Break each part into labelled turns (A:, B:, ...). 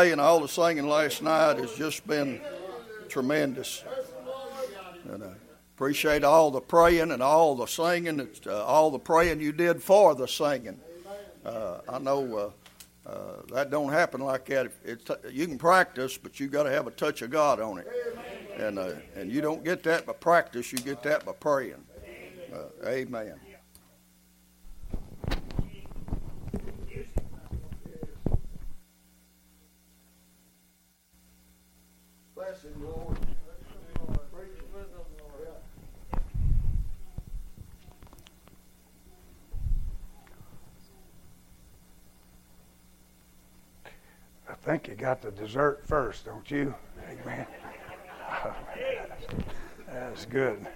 A: and all the singing last night has just been tremendous. And I appreciate all the praying and all the singing, uh, all the praying you did for the singing. Uh, I know uh, uh that don't happen like that. It, you can practice, but you got to have a touch of God on it. And uh, and you don't get that by practice. You get that by praying. Uh, amen.
B: Think you got the dessert first, don't you? Amen. That's good.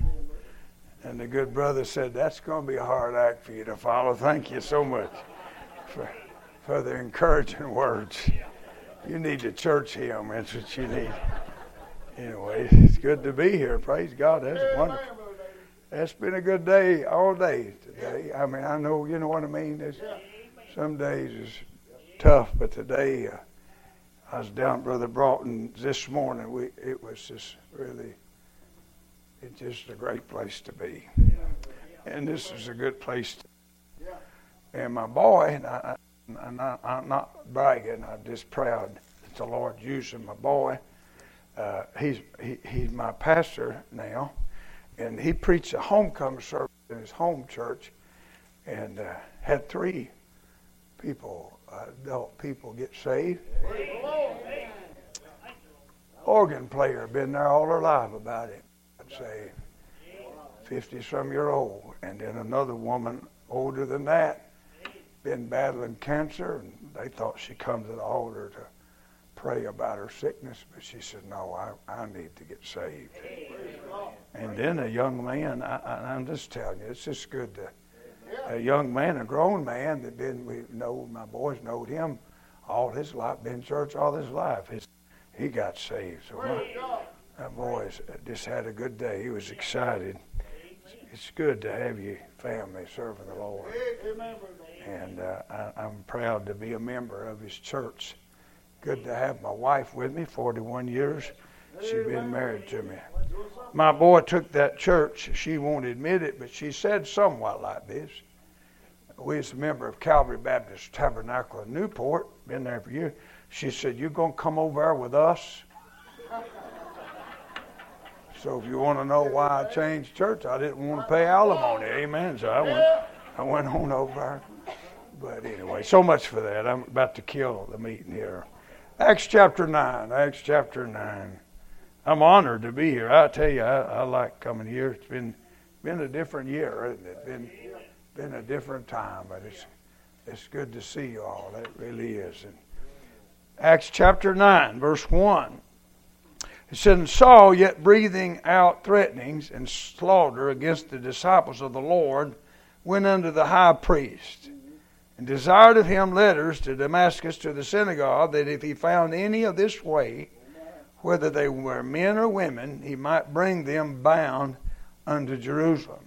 B: And the good brother said, That's going to be a hard act for you to follow. Thank you so much for, for the encouraging words. You need a church hymn. That's what you need. Anyway, it's good to be here. Praise God. That's wonderful. That's been a good day all day today. I mean, I know, you know what I mean? There's, some days is tough, but today, uh, I was down at Brother Broughton this morning. We it was just really it's just a great place to be. And this is a good place to and my boy, and I, I'm, not, I'm not bragging, I'm just proud that the Lord using my boy. Uh, he's he, he's my pastor now, and he preached a homecoming service in his home church, and uh, had three people uh, adult people get saved. Organ player, been there all her life about it. I'd say 50 some year old. And then another woman older than that, been battling cancer, and they thought she'd come to the altar to pray about her sickness, but she said, No, I, I need to get saved. And then a young man, I, I, I'm just telling you, it's just good to a young man, a grown man that been we know my boys knowed him all his life, been in church all his life. His, he got saved. So my, my boys just had a good day. He was excited. It's good to have your family serving the Lord. And uh, I, I'm proud to be a member of his church. Good to have my wife with me, 41 years. She's been married to me. My boy took that church. She won't admit it, but she said somewhat like this. We was a member of Calvary Baptist Tabernacle in Newport, been there for years. She said, "You're gonna come over there with us? So if you want to know why I changed church, I didn't want to pay alimony. Amen. So I went I went on over there. But anyway, so much for that. I'm about to kill the meeting here. Acts chapter 9. Acts chapter 9. I'm honored to be here. I tell you, I, I like coming here. It's been been a different year, isn't it? Been been a different time, but it's it's good to see you all. It really is. And Acts chapter nine, verse one. It said, And Saul, yet breathing out threatenings and slaughter against the disciples of the Lord, went unto the high priest, and desired of him letters to Damascus to the synagogue, that if he found any of this way, whether they were men or women, he might bring them bound unto Jerusalem.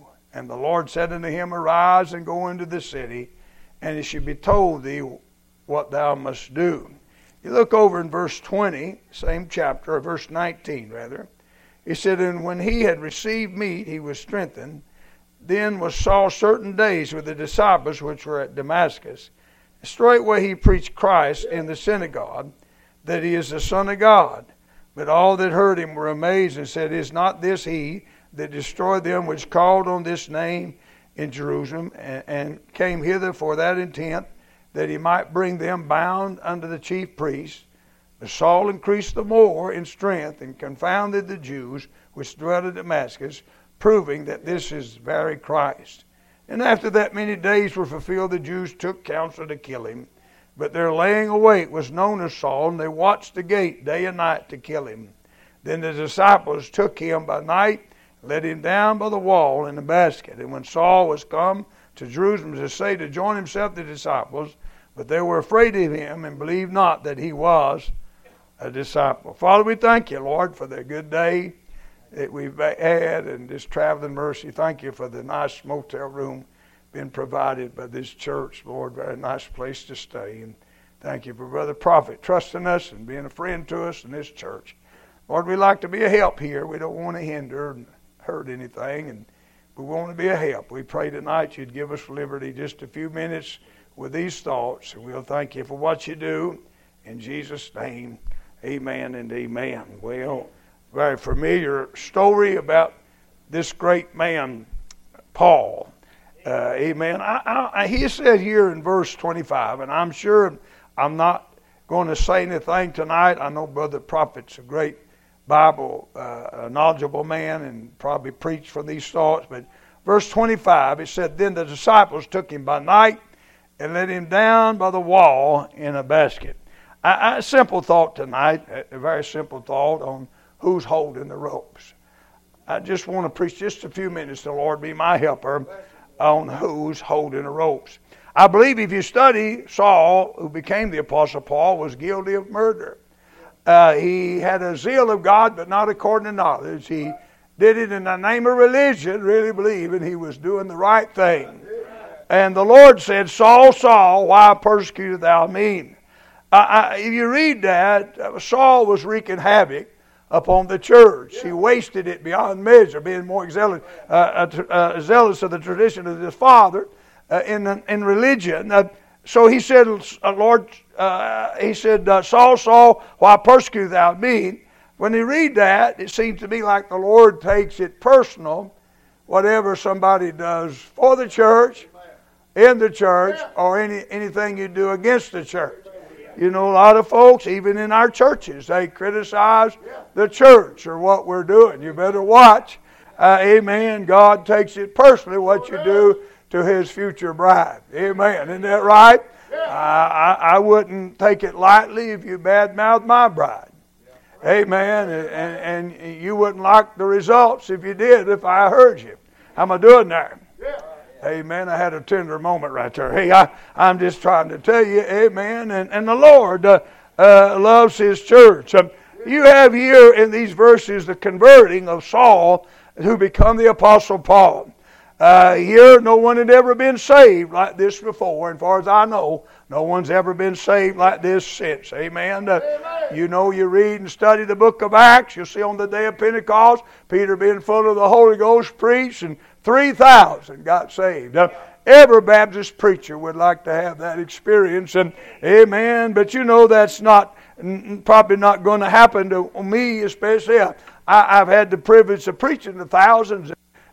B: And the Lord said unto him, Arise and go into the city, and it shall be told thee what thou must do. You look over in verse 20, same chapter, or verse 19 rather. He said, And when he had received meat, he was strengthened. Then was Saul certain days with the disciples which were at Damascus. Straightway he preached Christ in the synagogue, that he is the Son of God. But all that heard him were amazed and said, Is not this he that destroyed them which called on this name in Jerusalem and, and came hither for that intent, that he might bring them bound unto the chief priests? But Saul increased the more in strength and confounded the Jews which dwelt at Damascus, proving that this is very Christ. And after that many days were fulfilled, the Jews took counsel to kill him. But their laying await was known of Saul, and they watched the gate day and night to kill him. Then the disciples took him by night, let him down by the wall in a basket. And when Saul was come to Jerusalem to say to join himself to the disciples, but they were afraid of him and believed not that he was a disciple. Father, we thank you, Lord, for the good day that we've had and this traveling mercy. Thank you for the nice motel room being provided by this church, Lord. Very nice place to stay. And thank you for Brother Prophet trusting us and being a friend to us in this church. Lord, we like to be a help here. We don't want to hinder hurt anything, and we want to be a help. We pray tonight you'd give us liberty just a few minutes with these thoughts, and we'll thank you for what you do. In Jesus' name, amen and amen. Well, very familiar story about this great man, Paul. Uh, amen. I, I, he said here in verse 25, and I'm sure I'm not going to say anything tonight. I know Brother Prophet's a great Bible uh, knowledgeable man and probably preached from these thoughts. But verse 25, it said, Then the disciples took him by night and let him down by the wall in a basket. A simple thought tonight, a very simple thought on who's holding the ropes. I just want to preach just a few minutes. The Lord be my helper on who's holding the ropes. I believe if you study Saul, who became the Apostle Paul, was guilty of murder. Uh, he had a zeal of God, but not according to knowledge. He did it in the name of religion, really believing he was doing the right thing. And the Lord said, Saul, Saul, why persecutest thou me? Uh, if you read that, uh, Saul was wreaking havoc upon the church. He wasted it beyond measure, being more zealous, uh, uh, uh, zealous of the tradition of his father uh, in, in religion. So he said, uh, Lord, uh, he said, uh, Saul, Saul, why persecutest thou me? When you read that, it seems to me like the Lord takes it personal, whatever somebody does for the church in the church or any, anything you do against the church. You know, a lot of folks, even in our churches, they criticize the church or what we're doing. You better watch. Uh, amen. God takes it personally what you do to his future bride. Amen. Isn't that right? Uh, I, I wouldn't take it lightly if you badmouth my bride. Amen. And, and you wouldn't like the results if you did, if I heard you. How am I doing there? Amen. I had a tender moment right there. Hey, I, I'm just trying to tell you, amen. And, and the Lord uh, uh, loves His church. Um, you have here in these verses the converting of Saul who become the Apostle Paul. Uh, here, no one had ever been saved like this before. And far as I know, no one's ever been saved like this since. Amen. Uh, Amen. You know, you read and study the book of Acts. You'll see on the day of Pentecost, Peter being full of the Holy Ghost preached, and 3,000 got saved. Uh, every Baptist preacher would like to have that experience, and amen. But you know that's not probably not going to happen to me, especially. I, I've had the privilege of preaching to thousands.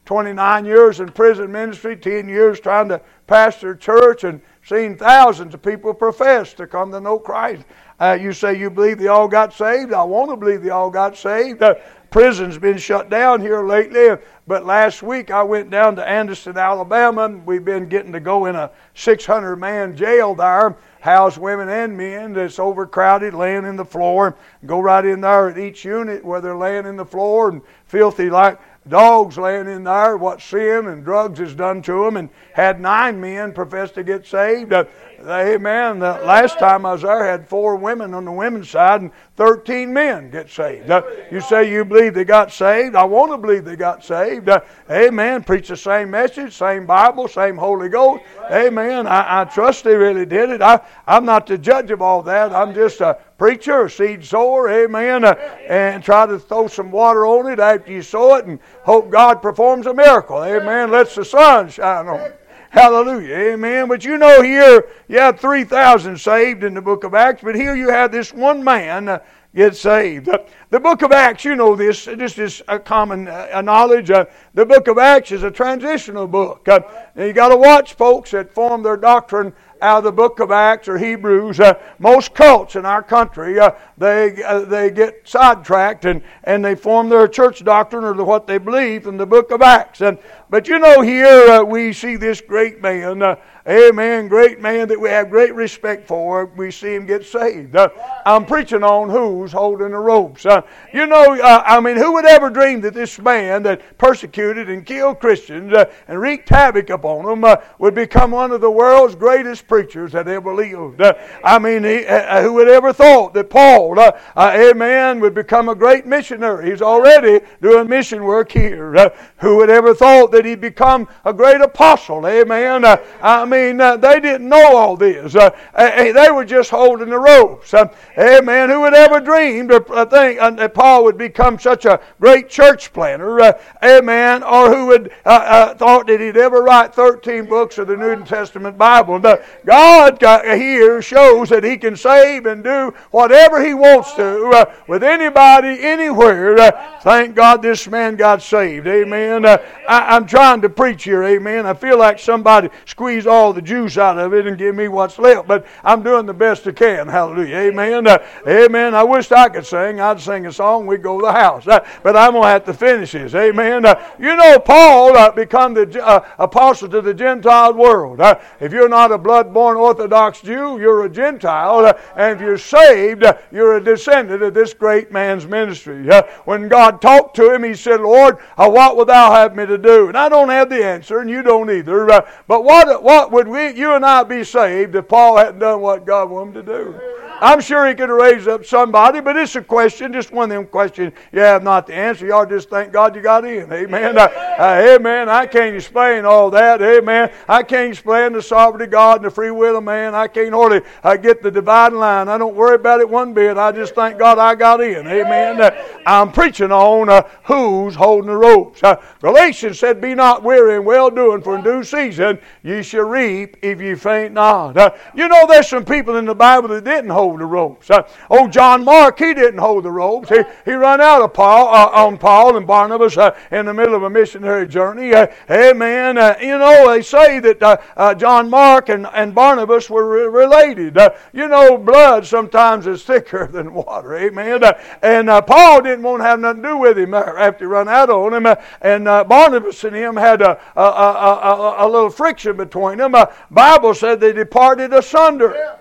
B: 29 years in prison ministry, 10 years trying to pastor church, and seen thousands of people profess to come to know Christ. Uh, you say you believe they all got saved. I want to believe they all got saved. Uh, prison's been shut down here lately. But last week I went down to Anderson, Alabama. We've been getting to go in a 600 man jail there, house women and men that's overcrowded, laying in the floor. Go right in there at each unit where they're laying in the floor and filthy like dogs laying in there, what sin and drugs has done to them, and had nine men profess to get saved. Uh, amen. The last time I was there, I had four women on the women's side and 13 men get saved. Uh, you say you believe they got saved? I want to believe they got saved. Uh, amen. Preach the same message, same Bible, same Holy Ghost. Amen. I, I trust they really did it. I, I'm not the judge of all that. I'm just a preacher, a seed sower, amen, uh, and try to throw some water on it after you sow it and hope God performs a miracle. Amen. Lets the sun shine on it. Hallelujah. Amen. But you know, here you have 3,000 saved in the book of Acts, but here you have this one man uh, get saved. Uh, the book of Acts, you know this, this is a common uh, knowledge. The book of Acts is a transitional book. You got to watch folks that form their doctrine out of the book of Acts or Hebrews. Uh, most cults in our country, uh, they, uh, they get sidetracked and, and they form their church doctrine or what they believe in the book of Acts. And, but you know, here uh, we see this great man uh, Amen. Great man that we have great respect for. We see him get saved. Uh, I'm preaching on who's holding the ropes. You know, I mean, who would ever dream that this man that persecuted and killed Christians and wreaked havoc upon them would become one of the world's greatest preachers that ever lived? Uh, I mean, he, who would ever thought that Paul, amen, would become a great missionary? He's already doing mission work here. who would ever thought that he'd become a great apostle? Amen. I mean, uh, they didn't know all this. Uh, uh, they were just holding the ropes. Uh, amen. Who would ever dreamed or uh, think uh, that Paul would become such a great church planner? Uh, amen. Or who would thought that he'd ever write 13 books of the New Testament Bible? God here shows that he can save and do whatever he wants to with anybody, anywhere. thank God this man got saved. Amen. I, I'm trying to preach here. Amen. I feel like somebody squeezed all the juice out of it and give me what's left. But I'm doing the best I can. Hallelujah. Amen. Uh, amen. I wish I could sing. I'd sing a song. We'd go to the house. Uh, but I'm going to have to finish this. Amen. Uh, you know, Paul uh, become the uh, apostle to the Gentile world. Uh, if you're not a blood-born Orthodox Jew, you're a Gentile. Uh, and if you're saved, uh, you're a descendant of this great man's ministry. Uh, when God talked to him, he said, Lord, uh, what wilt thou have me to do? And I don't have the answer, and you don't either. but what, what would we, you and I be saved if Paul hadn't done what God wanted him to do? I'm sure he could raise up somebody, but it's a question, just one of them questions you have not the answer. Y'all just thank God you got in. Amen. Uh, uh, amen. I can't explain all that. Amen. I can't explain the sovereignty of God and the free will of man. I can't hardly uh, get the dividing line. I don't worry about it one bit. I just thank God I got in. Amen. Uh, I'm preaching on uh, who's holding the ropes. Uh, Galatians said, Be not weary in well doing, for in due season ye shall reap if ye faint not. you know, there's some people in the Bible that didn't hold hold the ropes. Uh, oh, John Mark, he didn't hold the ropes. He, he ran out of Paul, uh, on Paul and Barnabas uh, in the middle of a missionary journey. Uh, amen. Uh, you know, they say that uh, John Mark and, and Barnabas were re- related. you know, blood sometimes is thicker than water. Amen. and Paul didn't want to have nothing to do with him after he ran out on him. and Barnabas and him had a, a, a, a, little friction between them. The Bible said they departed asunder.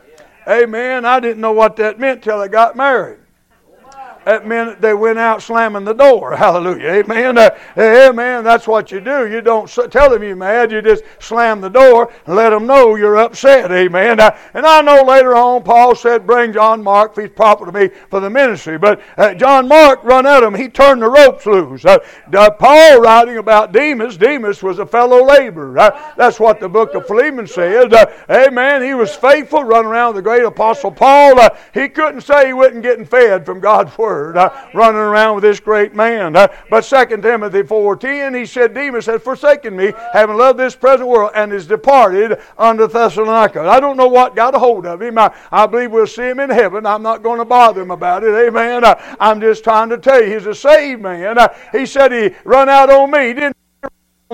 B: Amen. I didn't know what that meant till I got married. That meant they went out slamming the door. Hallelujah. Amen. Uh, amen. That's what you do. You don't tell them you're mad. You just slam the door and let them know you're upset. Amen. Uh, and I know later on Paul said, bring John Mark if he's proper to me for the ministry. But uh, John Mark run at him. He turned the ropes loose. Uh, Paul writing about Demas. Demas was a fellow laborer. Uh, that's what the book of Philemon says. Uh, amen. He was faithful, running around the great apostle Paul. he couldn't say he wasn't getting fed from God's word word, uh, running around with this great man. Uh, but 2 Timothy 4.10, he said, Demas has forsaken me, having loved this present world, and is departed unto Thessalonica. I don't know what got a hold of him. I, I believe we'll see him in heaven. I'm not going to bother him about it. Amen. Uh, I'm just trying to tell you, he's a saved man. Uh, he said he run out on me. Didn't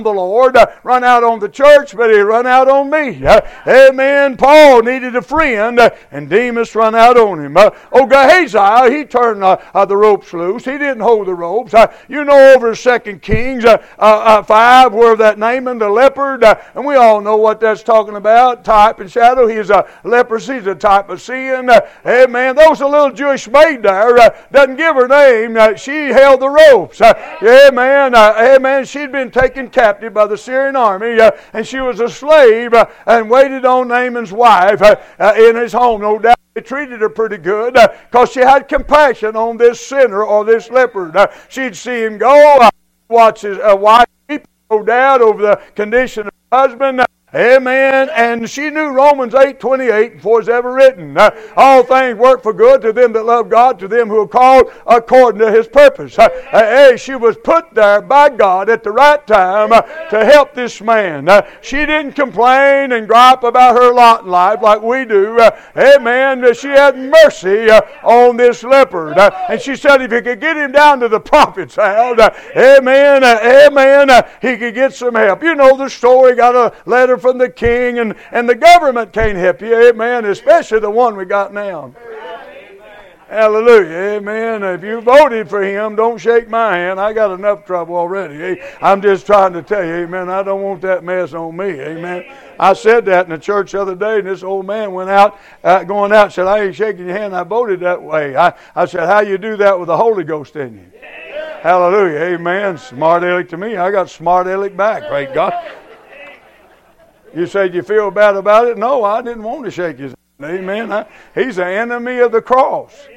B: the Lord, uh, run out on the church, but he run out on me. Uh, amen. Paul needed a friend, uh, and Demas run out on him. Uh, oh, Gehazi, he turned uh, uh, the ropes loose. He didn't hold the ropes. you know, over Second Kings 5, where that Naaman the leopard, and we all know what that's talking about type and shadow. He's a leprosy, he's a type of sin. amen. There was a little Jewish maid there, doesn't give her name. she held the ropes. amen. amen. She'd been taken captive captive by the Syrian army, uh, and she was a slave uh, and waited on Naaman's wife uh, uh in his home. No doubt they treated her pretty good because uh, she had compassion on this sinner or this leopard. She'd see him go, watch his wife weep, no doubt, over the condition of her husband. Amen. And she knew Romans 8 28 before it's ever written. Uh, all things work for good to them that love God, to them who are called according to his purpose. Uh, hey, she was put there by God at the right time uh, to help this man. Uh, she didn't complain and gripe about her lot in life like we do. Uh, amen. She had mercy uh, on this leopard. and she said if you could get him down to the prophet's house, amen, amen, he could get some help. You know the story. Got a letter from the king, and, and the government can't help you. Amen. Especially the one we got now. Hallelujah. Amen. If you voted for him, don't shake my hand. I got enough trouble already. I'm just trying to tell you, amen. I don't want that mess on me. Amen. I said that in the church the other day, and this old man went out, uh, going out, said, I ain't shaking your hand. I voted that way. I, I said, How you do that with the Holy Ghost in you? Hallelujah. Amen. Smart aleck to me. I got smart aleck back. Praise God. You said you feel bad about it? No, I didn't want to shake his hand. Amen. I, he's an enemy of the cross.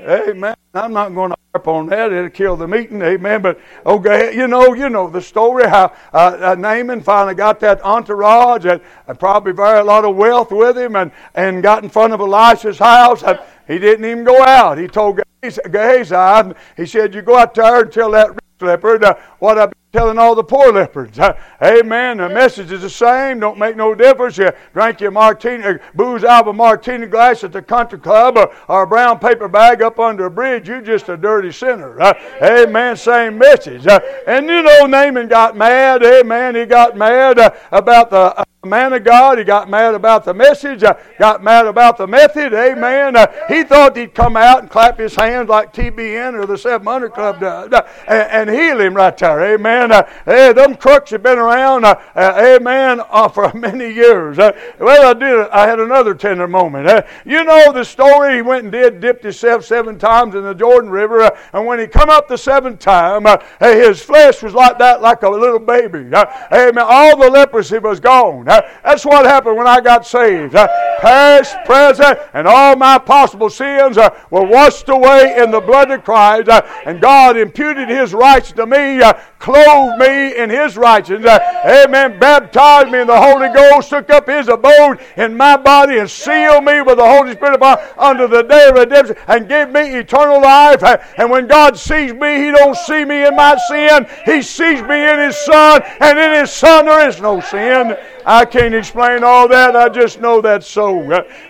B: Amen. I'm not going to harp on that. It'll kill the meeting. Amen. But okay, you know, you know the story how uh, uh, Naaman finally got that entourage and, and probably very a lot of wealth with him and, and got in front of Elisha's house. And he didn't even go out. He told Gehazi, he said, "You go out there and tell that leopard uh, what I've been telling all the poor lepers. Amen. The message is the same. Don't make no difference. You drink your martini, uh, booze out of a martini glass at the country club or, or a brown paper bag up under a bridge. You're just a dirty sinner. Uh, amen. Same message. Uh, and you know, Naaman got mad. Amen. He got mad uh, about the uh, man of God. He got mad about the message. Uh, got mad about the method. Amen. Uh, he thought he'd come out and clap his hands like TBN or the 700 Club does uh, and, and, heal him right there. Amen. Uh, hey, them crooks have been around. Uh, amen. for many years. well, I did. I had another tender moment. you know the story. He went and did dipped himself seven times in the Jordan River, and when he come up the seventh time, his flesh was like that, like a little baby. amen. All the leprosy was gone. That's what happened when I got saved. Past, present, and all my possible sins were washed away in the blood of Christ, and God imputed His rights to me, clothed me in His righteousness. Amen. Baptized me in the Holy Ghost, took up His abode in my body, and sealed me with the Holy Spirit upon under the day of redemption, and gave me eternal life. And when God sees me, He don't see me in my sin. He sees me in His Son, and in His Son there is no sin. I can't explain all that. I just know that's so.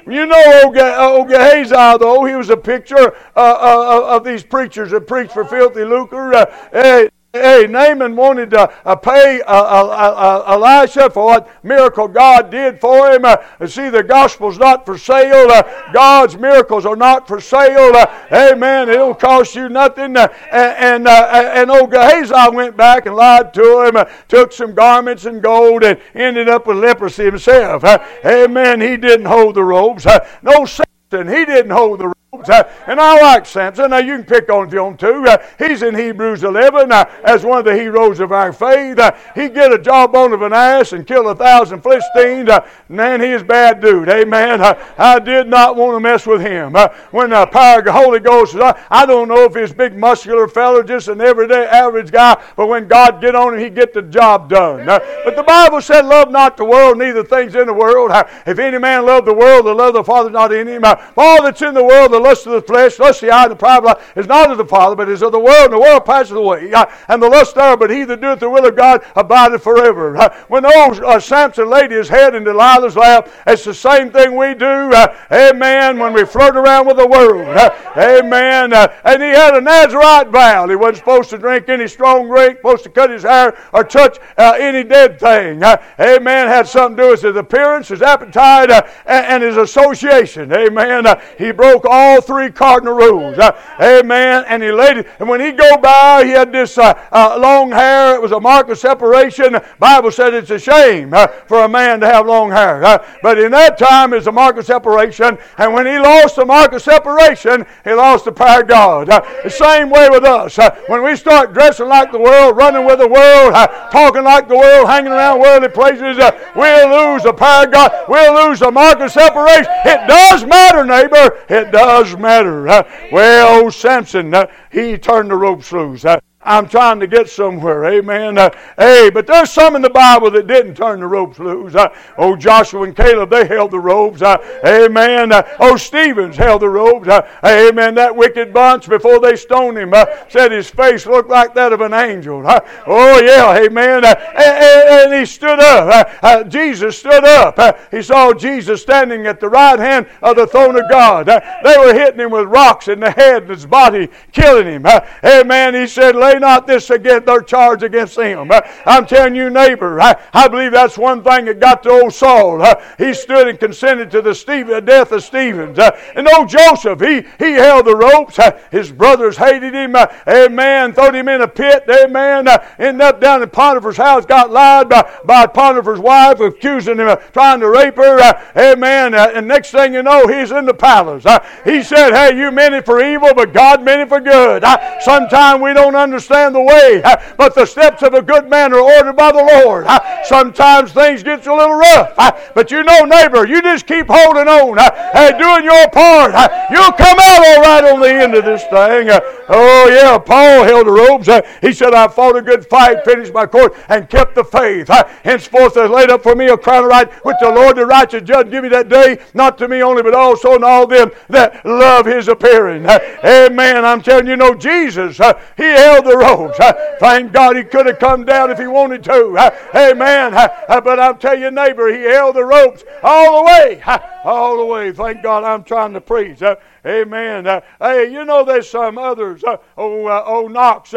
B: You know, old Gehazi, though, he was a picture uh, uh, of these preachers that preach for filthy lucre. Uh, Hey, Naaman wanted to uh, pay uh, uh, uh, Elisha for what miracle God did for him. Uh, see, the gospel's not for sale. Uh, God's miracles are not for sale. amen. It don't cost you nothing. and and, and old Gehazi went back and lied to him, took some garments and gold, and ended up with leprosy himself. amen. He didn't hold the robes. no, Samson, he didn't hold the robes. And I like Samson. Now, you can pick on if you want to. Uh, he's in Hebrews 11 uh, as one of the heroes of our faith. Uh, he get a jawbone of an ass and kill a thousand Philistines. Uh, man, he's a bad dude. Amen. Uh, I did not want to mess with him. Uh, when the power of the Holy Ghost is I don't know if he's big muscular fellow, just an everyday average guy, but when God get on him, he get the job done. but the Bible said, love not the world, neither things in the world. if any man love the world, the love of the Father not in him. all that's in the world, the lust of the flesh, lust of the eye, and the pride of life is not of the Father, but is of the world, and the world passes away. Uh, and the lust thereof, but he that doeth the will of God abideth forever. Uh, when old uh, Samson laid his head in Delilah's lap, it's the same thing we do. Uh, amen. When we flirt around with the world. Uh, amen. Uh, and he had a Nazarite vow. He wasn't supposed to drink any strong drink, supposed to cut his hair or touch any dead thing. amen. Had something to do with his appearance, his appetite, and, and, his association. Amen. he broke all all three cardinal rules. Uh, amen. And he laid it. And when he go by, he had this uh, uh, long hair. It was a mark of separation. Bible said it's a shame uh, for a man to have long hair. Uh, but in that time, it's a mark of separation. And when he lost the mark of separation, he lost the power of God. The same way with us. when we start dressing like the world, running with the world, talking like the world, hanging around worldly places, we'll lose the power of God. We'll lose the mark of separation. It does matter, neighbor. It does does matter. Well, Samson, uh, he turned the ropes loose. I'm trying to get somewhere. Amen. Uh, hey, but there's some in the Bible that didn't turn the ropes loose. Uh, oh, Joshua and Caleb, they held the ropes. Uh, amen. Uh, oh, Stevens held the ropes. Uh, amen. That wicked bunch, before they stoned him, uh, said his face looked like that of an angel. oh, yeah. Amen. And, and, he stood up. Jesus stood up. he saw Jesus standing at the right hand of the throne of God. they were hitting him with rocks in the head and his body, killing him. amen. He said, not this against their charge against them. Uh, I'm telling you, neighbor, I, I believe that's one thing that got to old Saul. Uh, he stood and consented to the Stephen, death of Stevens. And old Joseph, he, he held the ropes. His brothers hated him. Amen. Threw him in a pit. Amen. Ended up down in Potiphar's house, got lied by, by Potiphar's wife, accusing him of trying to rape her. Amen. And next thing you know, he's in the palace. He said, Hey, you meant it for evil, but God meant it for good. Sometimes we don't understand the way, but the steps of a good man are ordered by the Lord. Sometimes things get a little rough, but you know, neighbor, you just keep holding on. Hey, doing your part. You'll come out all right on the end of this thing. Oh, yeah, Paul held the ropes. He said, I fought a good fight, finished my course, and kept the faith. Henceforth there laid up for me a crown of right, which the Lord the righteous judge give me that day, not to me only, but also to all them that love his appearing. Amen. I'm telling you, know, Jesus, he held the ropes. Uh, thank God he could have come down if he wanted to. Uh, amen. But I'm telling you, neighbor, he held the ropes all the way. All the way. Thank God I'm trying to preach. Amen. Uh, hey, you know there's some others. Uh, oh, uh, oh, Knox,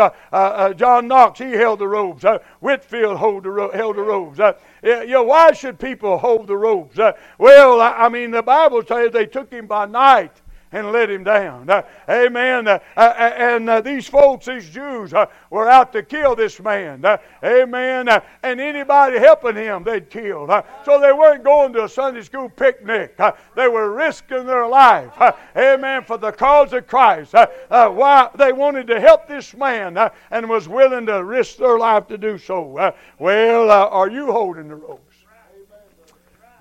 B: John Knox, he held the robes. Whitefield held the robes. Yeah, know, why should people hold the robes? well, I, I mean, the Bible says they took him by night and let him down. Uh, amen. Uh, uh, uh and uh, these folks, these Jews, uh, were out to kill this man. amen. and anybody helping him, they'd kill. so they weren't going to a Sunday school picnic. they were risking their life. amen. For the cause of Christ. why they wanted to help this man and was willing to risk their life to do so. well, are you holding the ropes?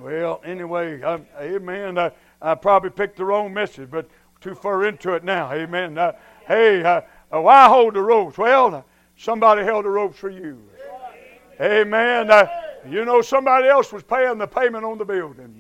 B: Well, anyway, amen. I probably picked the wrong message, but too far into it now. Amen. Uh, hey, uh, uh, why hold the ropes? Well, uh, somebody held the ropes for you. Amen. Uh, you know, somebody else was paying the payment on the building.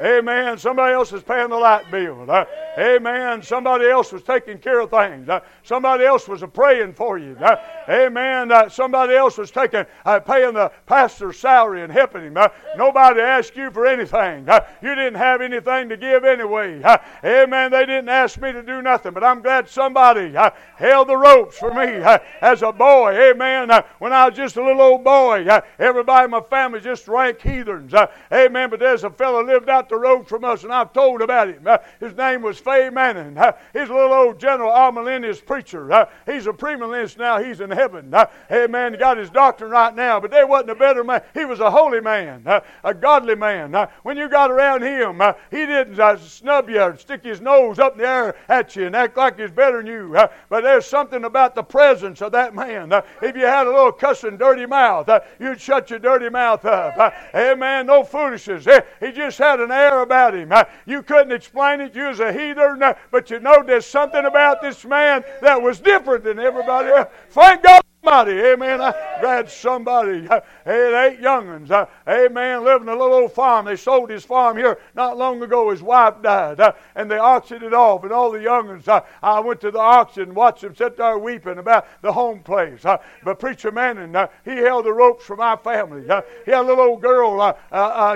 B: Amen. Somebody else is paying the light bill. Uh, amen. Somebody else was taking care of things. Uh, somebody else was praying for you. Uh, amen. Uh, somebody else was taking, uh, paying the pastor's salary and helping him. Uh, nobody asked you for anything. you didn't have anything to give anyway. amen. They didn't ask me to do nothing, but I'm glad somebody held the ropes for me as a boy. Amen. when I was just a little old boy, everybody in my family just rank heathens. amen. But there's a fellow lived out the road from us, and I've told about him. Uh, his name was Fay Manning. Uh, he's a little old General Arminius preacher. Uh, he's a premillennialist now. He's in heaven. Uh, man, He got his doctrine right now, but there wasn't a better man. He was a holy man, uh, a godly man. Uh, when you got around him, uh, he didn't snub you or stick his nose up in the air at you and act like he's better than you. But there's something about the presence of that man. If you had a little cussing, dirty mouth, you'd shut your dirty mouth up. Uh, amen. No foolishness. He just had an air about him. You couldn't explain it. You was a heathen, but you know there's something about this man that was different than everybody else. Thank God amen. I glad somebody, uh, eight young'uns, uh, amen, living a little old farm. They sold his farm here not long ago. His wife died, uh, and they auctioned it off. And all the young'uns, uh, I went to the auction and watched them sit there weeping about the home place. Uh, but Preacher Manning, uh, he held the ropes for my family. He had a little old girl,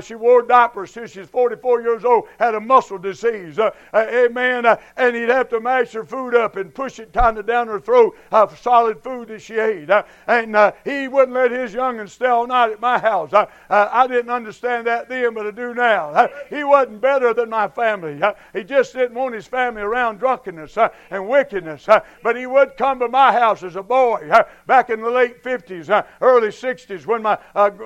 B: she wore diapers till she's 44 years old, had a muscle disease, amen. And he'd have to mash her food up and push it kind of down her throat, uh, solid food that she ate. Uh, and uh, he wouldn't let his young'uns stay all night at my house. Uh, I didn't understand that then, but I do now. he wasn't better than my family. he just didn't want his family around drunkenness uh, and wickedness. Uh, but he would come to my house as a boy uh, back in the late 50s, early 60s when, my,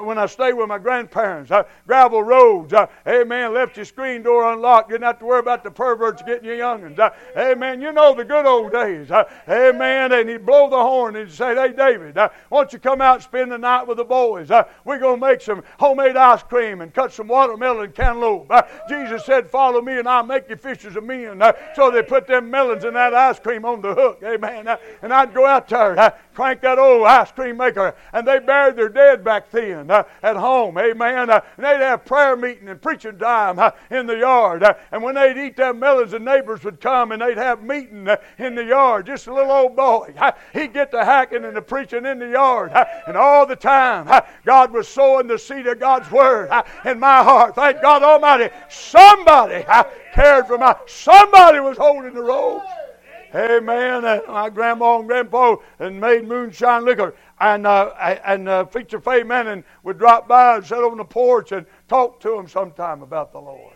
B: when I stayed with my grandparents. gravel roads. amen. Left your screen door unlocked. You didn't have to worry about the perverts getting your young'uns. amen. You know the good old days. amen. And he'd blow the horn and he'd say, Hey, David, uh, why don't you come out and spend the night with the boys? Uh, we're going to make some homemade ice cream and cut some watermelon and cantaloupe. Uh, Jesus said, Follow me and I'll make you fishers of men. So they put them melons and that ice cream on the hook. Amen. And I'd go out there, crank that old ice cream maker, and they buried their dead back then uh, at home. Amen. Uh, and they'd have prayer meeting and preaching time uh, in the yard. Uh, and when they'd eat them melons, the neighbors would come and they'd have meeting uh, in the yard. Just a little old boy. Uh, he'd get to hacking and the preaching in the yard. And all the time, God was sowing the seed of God's word in my heart. Thank God Almighty. Somebody cared for my, somebody was holding the ropes. Amen. And my grandma and grandpa and made moonshine liquor. And uh, and uh, Preacher Fay Manning would drop by and sit on the porch and talk to him sometime about the Lord.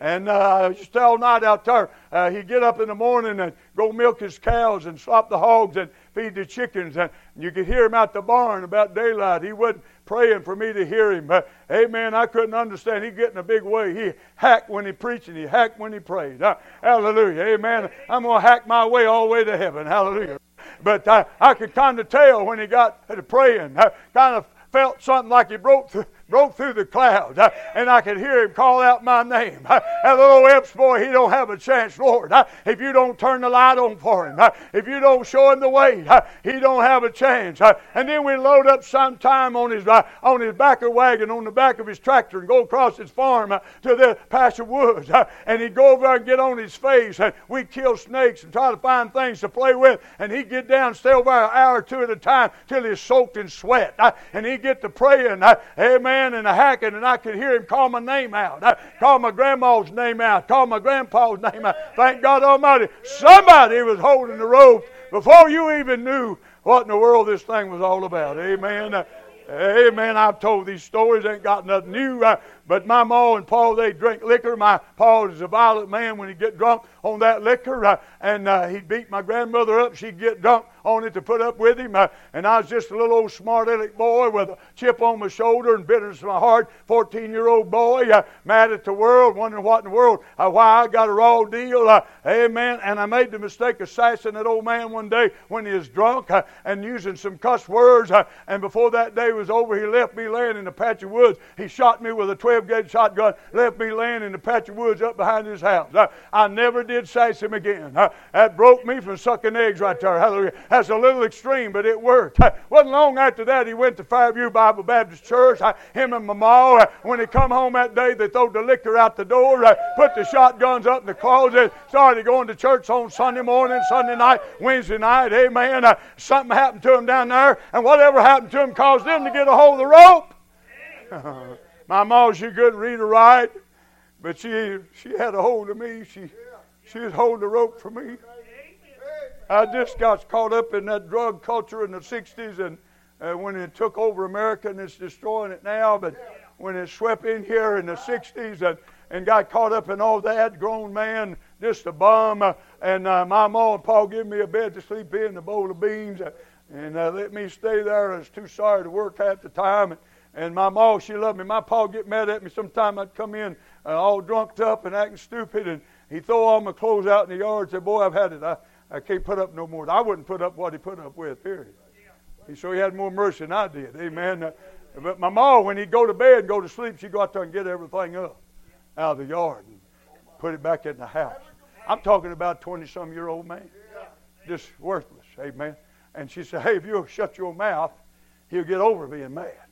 B: And uh, just all night out there, uh, he'd get up in the morning and go milk his cows and slop the hogs and feed the chickens. And you could hear him out the barn about daylight. He wasn't praying for me to hear him. But, amen, I couldn't understand. He get in a big way. He hacked when he preached and he hacked when he prayed. Uh, hallelujah. Amen. I'm going to hack my way all the way to heaven. Hallelujah. But I, I could kind of tell when he got to praying. I kind of felt something like he broke through broke through the clouds, uh, and I could hear him call out my name. Uh, that little Epps boy, he don't have a chance, Lord. Uh, if you don't turn the light on for him, uh, if you don't show him the way, uh, he don't have a chance. Uh, and then we load up sometime on his on his backer wagon, on the back of his tractor, and go across his farm to the pasture woods. And he'd go over there and get on his face, and we'd kill snakes and try to find things to play with. And he'd get down, stay over an hour or two at a time till he's soaked in sweat. And he'd get to praying, Amen and a hacking, and I could hear him call my name out. I call my grandma's name out, call my grandpa's name out. Thank God Almighty. Somebody was holding the rope before you even knew what in the world this thing was all about. Amen. Amen. I've told these stories, ain't got nothing new. But my ma and pa, they drink liquor. My pa was a violent man when he'd get drunk on that liquor. Uh, and uh, he'd beat my grandmother up. She'd get drunk on it to put up with him. Uh, and I was just a little old smart aleck boy with a chip on my shoulder and bitterness in my heart. 14 year old boy, uh, mad at the world, wondering what in the world, uh, why I got a raw deal. Uh, amen. And I made the mistake of sassing that old man one day when he was drunk uh, and using some cuss words. Uh, and before that day was over, he left me laying in a patch of woods. He shot me with a 12 gauge shotgun, left me laying in the patch of woods up behind his house. I never did sass him again. that broke me from sucking eggs right there. Hallelujah. That's a little extreme, but it worked. wasn't long after that he went to Fairview Bible Baptist Church. him and my ma, when he come home that day, they threw the liquor out the door, put the shotguns up in the closet, started going to church on Sunday morning, Sunday night, Wednesday night. Amen. Uh, something happened to him down there, and whatever happened to him caused them to get a hold of the rope. my ma, she couldn't read or write, but she she had a hold of me. She she was holding the rope for me. I just got caught up in that drug culture in the 60s and uh, when it took over America and it's destroying it now, but when it swept in here in the 60s and, and got caught up in all that, grown man, just a bum, uh, and uh, my mom and pa gave me a bed to sleep in, a bowl of beans, uh, and uh, let me stay there. I was too sorry to work half the time. And, and my mom, she loved me. My pa get mad at me. Sometime I'd come in uh, all drunked up and acting stupid, and he'd throw all my clothes out in the yard and say, Boy, I've had it. I, I can't put up no more. I wouldn't put up what he put up with, period. He, So he had more mercy than I did. Amen. Uh, but my mom, when he'd go to bed and go to sleep, she'd go out there and get everything up out of the yard and put it back in the house. I'm talking about 20 some year old man. Just worthless. Amen. And she said, Hey, if you'll shut your mouth, he'll get over being mad.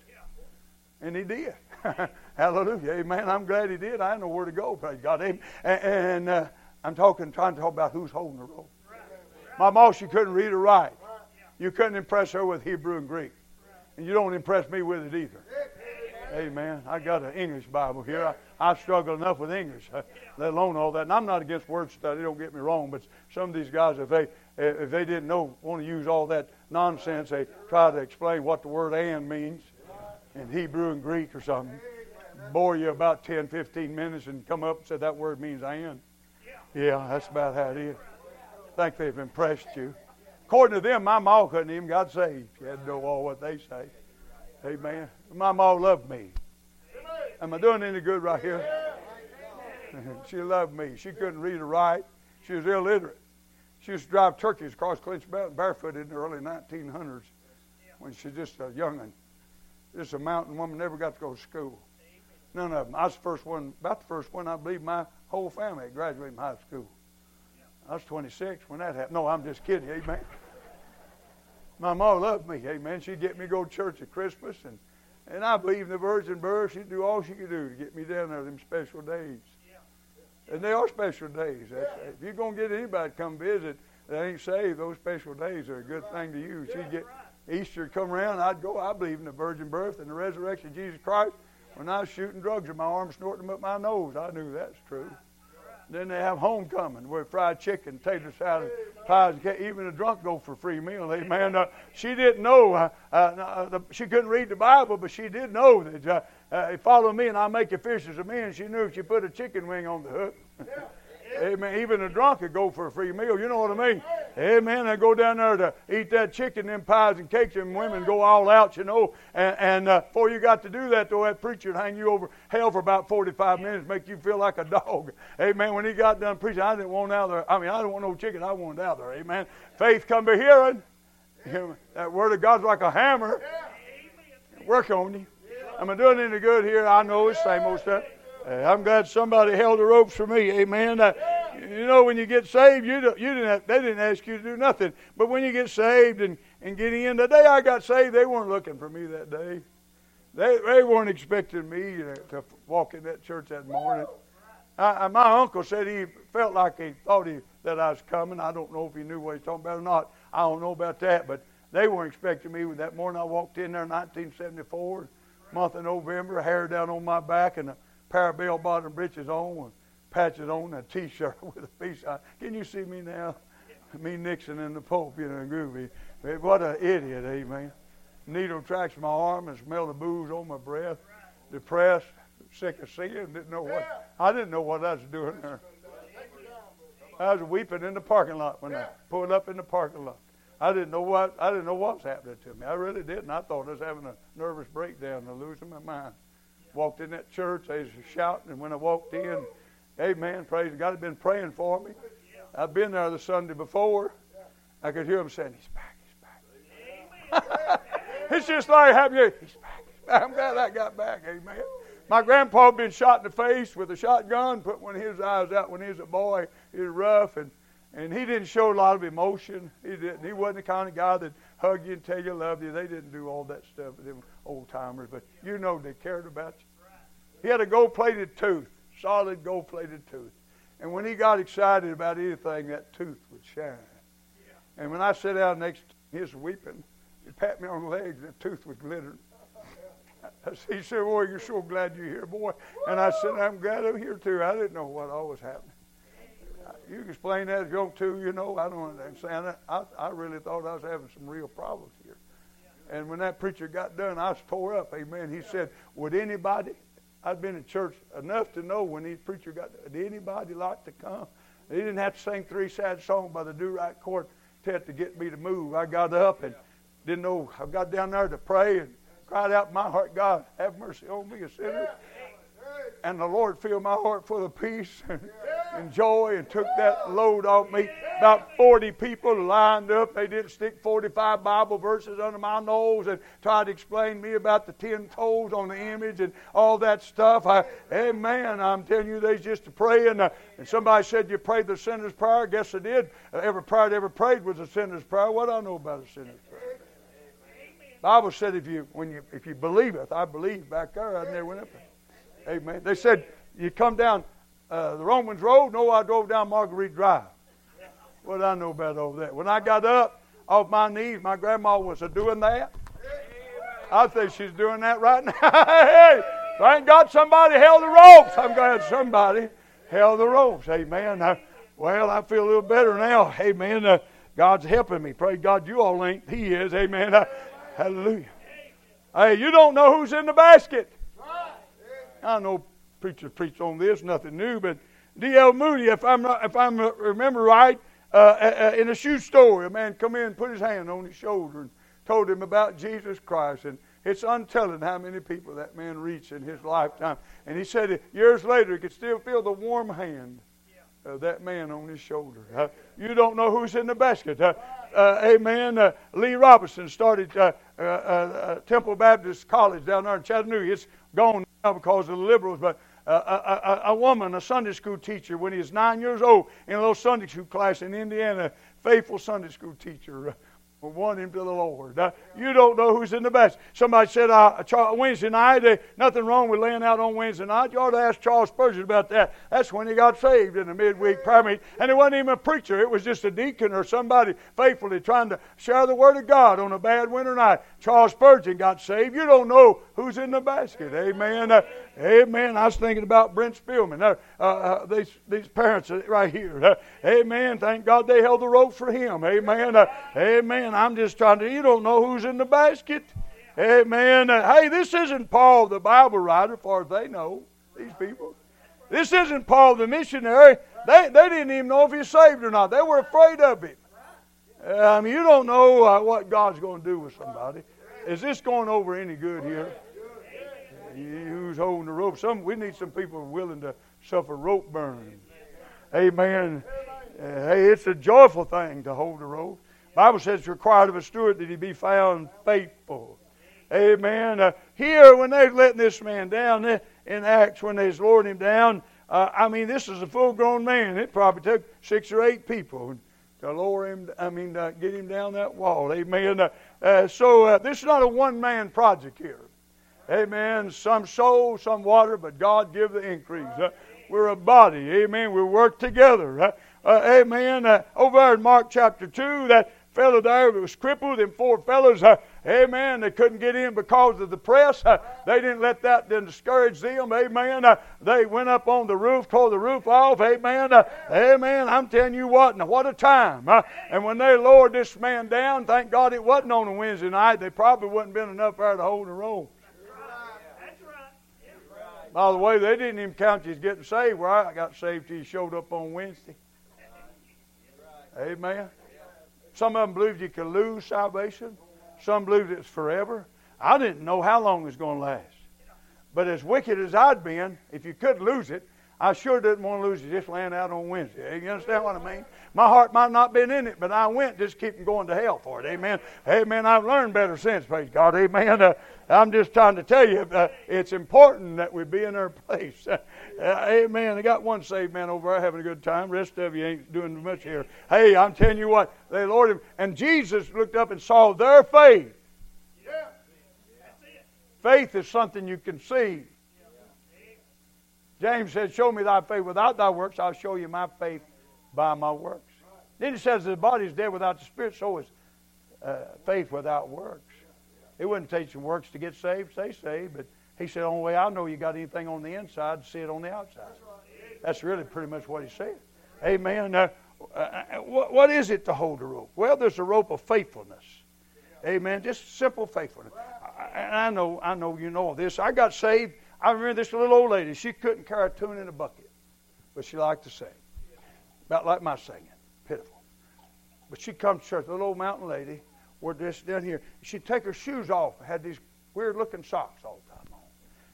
B: And he did. Hallelujah. Amen. I'm glad he did. I know where to go. Praise God. Amen. And, uh, I'm talking, trying to talk about who's holding the rope. My mom, she couldn't read or write. You couldn't impress her with Hebrew and Greek. And you don't impress me with it either. Amen. I got an English Bible here. I, I struggle enough with English, uh, let alone all that. And I'm not against word study. Don't get me wrong. But some of these guys, if they if they didn't know, want to use all that nonsense, they try to explain what the word "and" means in Hebrew and Greek or something. Bore you about 10, 15 minutes and come up and say that word means "and." Yeah, that's about how it is. think they've impressed you. According to them, my mom couldn't even got saved. She had to know all what they say. Amen. My mom loved me. Am I doing any good right here? she loved me. She couldn't read or write. She was illiterate. She used to drive turkeys across Clinch Mountain barefooted in the early 1900s when she was just a young'un. Just a mountain woman, never got to go to school. None of them. I was the first one, about the first one, I believe, my whole family graduated from high school. I was 26 when that happened. No, I'm just kidding. Amen. My mom loved me. Amen. She'd get me to go to church at Christmas, and, and I believe in the virgin birth. She'd do all she could do to get me down there them special days. And they are special days. If you're going to get anybody to come visit that ain't saved, those special days are a good thing to use. She'd get Easter come around, I'd go. I believe in the virgin birth and the resurrection of Jesus Christ. When I was shooting drugs in my arm, snorting them up my nose, I knew that's true. Then they have homecoming where fried chicken, tater salad, pies, even a drunk go for free meal. Amen. Uh, she didn't know. Uh, uh, the, she couldn't read the Bible, but she did know that uh, uh, follow me and I'll make you fishers of men. She knew if she put a chicken wing on the hook. Amen. Even a drunk could go for a free meal. You know what I mean? Amen. I go down there to eat that chicken, them pies and cakes, and women go all out, you know. And, and uh, before you got to do that, though, that preacher would hang you over hell for about 45 minutes, make you feel like a dog. Amen. When he got done preaching, I didn't want out there. I mean, I didn't want no chicken. I wanted out there. Amen. Faith come by hearing. That word of God's like a hammer. Work on you. Am I doing any good here? I know it's same old stuff. Uh, I'm glad somebody held the ropes for me. Amen. Uh, you know, when you get saved, you, you didn't have, they didn't ask you to do nothing. But when you get saved and, and getting in, the day I got saved, they weren't looking for me that day. They, they weren't expecting me to, to walk in that church that morning. I, my uncle said he felt like he thought he, that I was coming. I don't know if he knew what he was talking about or not. I don't know about that, but they weren't expecting me. That morning I walked in there in 1974, month of November, hair down on my back and a pair of bell bottom breeches on, and patches on, a T-shirt with a piece on. Can you see me now? Me Nixon and the Pope, you know, groovy. What an idiot, eh, amen. Needle tracks my arm and smell the booze on my breath. Depressed, sick of seeing, didn't know what. I didn't know what I was doing there. I was weeping in the parking lot when I pulled up in the parking lot. I didn't know what I didn't know what was happening to me. I really didn't. I thought I was having a nervous breakdown and losing my mind. Walked in that church, they was shouting, and when I walked in, Amen, praise God, had been praying for me. I'd been there the Sunday before. I could hear them saying, He's back, He's back. it's just like having you, He's back, He's back. I'm glad I got back, Amen. My grandpa had been shot in the face with a shotgun, put one of his eyes out when he was a boy. He was rough, and, and he didn't show a lot of emotion. He didn't. He wasn't the kind of guy that hug you and tell you love you. They didn't do all that stuff with them old timers, but you know they cared about you. He had a gold plated tooth, solid gold plated tooth. And when he got excited about anything, that tooth would shine. And when I sat down next to he was weeping. He'd pat me on the leg, and the tooth was glittering. He said, Boy, you're so glad you're here, boy. And I said, I'm glad I'm here too. I didn't know what all was happening. You can explain that if you want to, you know. I don't understand. I, I really thought I was having some real problems. And when that preacher got done, I was tore up. Amen. He said, Would anybody, I'd been in church enough to know when the preacher got did anybody like to come? He didn't have to sing three sad songs by the Do Right Quartet to get me to move. I got up and didn't know. I got down there to pray and cried out in my heart, God, have mercy on me, a sinner. And the Lord filled my heart full of peace and, joy and took that load off me. About 40 people lined up. They didn't stick 45 Bible verses under my nose and try to explain to me about the 10 toes on the image and all that stuff. I, amen. I'm telling you, they just praying. Uh, and somebody said, You prayed the sinner's prayer. Guess I did. Uh, every prayer I ever prayed was a sinner's prayer. What do I know about a sinner's prayer? Bible said if you when you if you believeth, I believe back there, I never went up there. Amen. They said you come down uh, the Romans Road. No, I drove down Marguerite Drive. What do I know about all that? When I got up off my knees, my grandma was doing that. I think she's doing that right now. hey, thank God somebody held the ropes. I'm glad somebody held the ropes. Amen. Well, I feel a little better now. Amen. Uh, God's helping me. Pray God you all ain't. He is. Amen. Uh, Hallelujah. Hey, you don't know who's in the basket. I know preachers preach on this, nothing new, but D.L. Moody, if I'm not, if I remember right, uh, uh, uh, in a shoe store, a man come in put his hand on his shoulder and told him about Jesus Christ. And it's untelling how many people that man reached in his lifetime. And he said years later he could still feel the warm hand of that man on his shoulder. Uh, you don't know who's in the basket. Uh, uh, amen. Uh, Lee Roberson started uh, uh, Temple Baptist College down there in Chattanooga. It's gone now because of the liberals, but a, a, a, woman, a Sunday school teacher, when he was nine years old, in a little Sunday school class in Indiana, faithful Sunday school teacher. we won him to the Lord. Uh, you don't know who's in the basket. Somebody said uh, Wednesday night, uh, nothing wrong with laying out on Wednesday night. You ought to ask Charles Spurgeon about that. That's when he got saved in the midweek prayer meeting. And it wasn't even a preacher, it was just a deacon or somebody faithfully trying to share the Word of God on a bad winter night. Charles Spurgeon got saved. You don't know who's in the basket. Amen. Uh, amen. I was thinking about Brent Spillman. Uh, uh, uh these, these parents right here. amen. Thank God they held the rope for him. Amen. amen. I'm just trying to, you don't know who's in the basket. Amen. Uh, hey, this isn't Paul, the Bible writer, far as they know, these people. This isn't Paul, the missionary. They, they didn't even know if he's saved or not. They were afraid of him. Uh, I mean, you don't know uh, what God's going to do with somebody. Is this going over any good here? Who's holding the rope? Some we need some people willing to suffer rope burn. Amen. Uh, hey, it's a joyful thing to hold the rope. Bible says it's required of a steward that he be found faithful. Amen. Uh, here, when they're letting this man down in Acts, when they're lowering him down, uh, I mean, this is a full-grown man. It probably took six or eight people to lower him. I mean, get him down that wall. Amen. Uh, uh, so this is not a one-man project here. Amen. Some soul, some water, but God give the increase. we're a body. Amen. We work together. amen. over there in Mark chapter two, that fellow there was crippled, and four fellows, uh, amen, they couldn't get in because of the press. Uh, they didn't let that discourage them, amen. Uh, they went up on the roof, tore the roof off, amen. Uh, amen. I'm telling you what, now what a time. Uh, and when they lowered this man down, thank God it wasn't on a Wednesday night. They probably wouldn't been enough there to hold the rope. By the way, they didn't even count you as getting saved. Where I got saved till you showed up on Wednesday. Amen. Some of them believed you could lose salvation. Some believed it's forever. I didn't know how long it was going to last. But as wicked as I'd been, if you could lose it, I sure didn't want to lose it just laying out on Wednesday. You understand what I mean? My heart might not been in it, but I went just keep from going to hell for it. Amen. Amen. I've learned better since, praise God. Amen. Uh, I'm just trying to tell you, uh, it's important that we be in our place. Uh, amen. I got one saved man over there having a good time. The rest of you ain't doing much here. Hey, I'm telling you what, they Lord him. And Jesus looked up and saw their faith. Yeah. Faith is something you can see. James said, Show me thy faith without thy works, I'll show you my faith by my works. Then he says, The body is dead without the spirit, so is uh, faith without works. It wouldn't take some works to get saved, stay saved, but he said, the Only way I know you got anything on the inside, see it on the outside. That's really pretty much what he said. Amen. Uh, uh, what, what is it to hold a rope? Well, there's a rope of faithfulness. Amen. Just simple faithfulness. I, I know, I know you know this. I got saved I remember this little old lady. She couldn't carry a tune in a bucket, but she liked to sing. About like my singing. Pitiful. But she'd come to church, little old mountain lady, we're just down here. She'd take her shoes off, had these weird looking socks all the time on.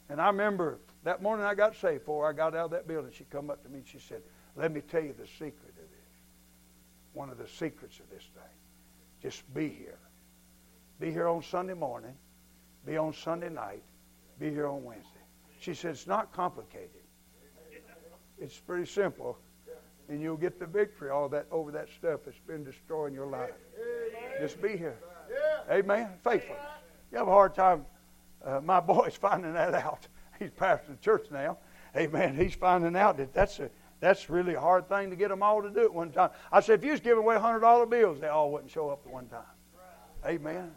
B: And I remember that morning I got saved, before I got out of that building, she come up to me and she said, Let me tell you the secret of this. One of the secrets of this thing. Just be here. Be here on Sunday morning. Be on Sunday night. Be here on Wednesday. She said, It's not complicated. It's pretty simple. And you'll get the victory all that over that stuff that's been destroying your life. Just be here. Amen. Faithfulness. You have a hard time. Uh, my boy's finding that out. He's pastor the church now. Amen. He's finding out that that's a that's really a hard thing to get them all to do at one time. I said, if you was giving away hundred dollar bills, they all wouldn't show up at one time. Amen.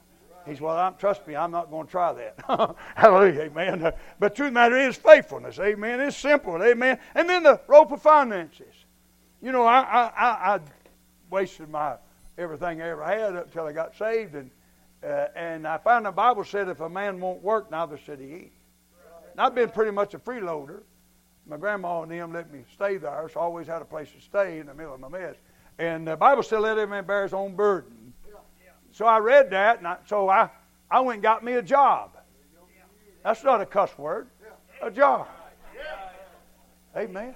B: He said, Well, I'm, trust me, I'm not going to try that. Hallelujah, amen. But truth of the matter is faithfulness, amen. It's simple, amen. And then the rope of finances. You know, I, I, I, I wasted my everything I ever had up until I got saved. And, uh, and I found the Bible said if a man won't work, neither should he eat. And I've been pretty much a freeloader. My grandma and them let me stay there, so I always had a place to stay in the middle of my mess. And the Bible said, let every man bear his own burden. So I read that, and I, so I, I went and got me a job. That's not a cuss word. A job. Amen.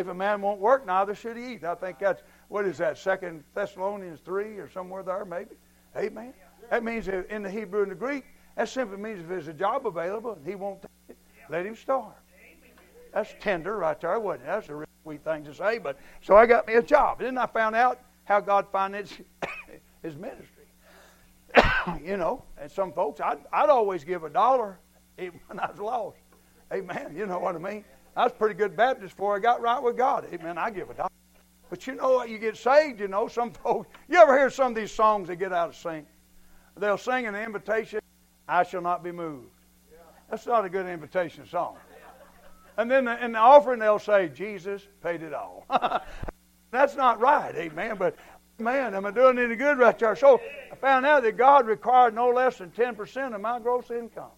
B: If a man won't work, neither should he eat. I think that's, what is that, Second Thessalonians 3 or somewhere there, maybe? Amen. That means in the Hebrew and the Greek, that simply means if there's a job available and he won't take it, let him starve. That's tender right there, wasn't it? That's a really sweet thing to say. But so I got me a job. Then I found out how God financed his ministry. you know, and some folks, I'd, I'd always give a dollar when I was lost. Amen. You know what I mean? I was a pretty good Baptist before I got right with God. Amen. I give a dollar. But you know what? You get saved, you know. Some folks, you ever hear some of these songs they get out of sync? They'll sing an invitation, I shall not be moved. That's not a good invitation song. And then in the offering, they'll say, Jesus paid it all. That's not right, amen. But man, am I doing any good right there? So I found out that God required no less than 10% of my gross income.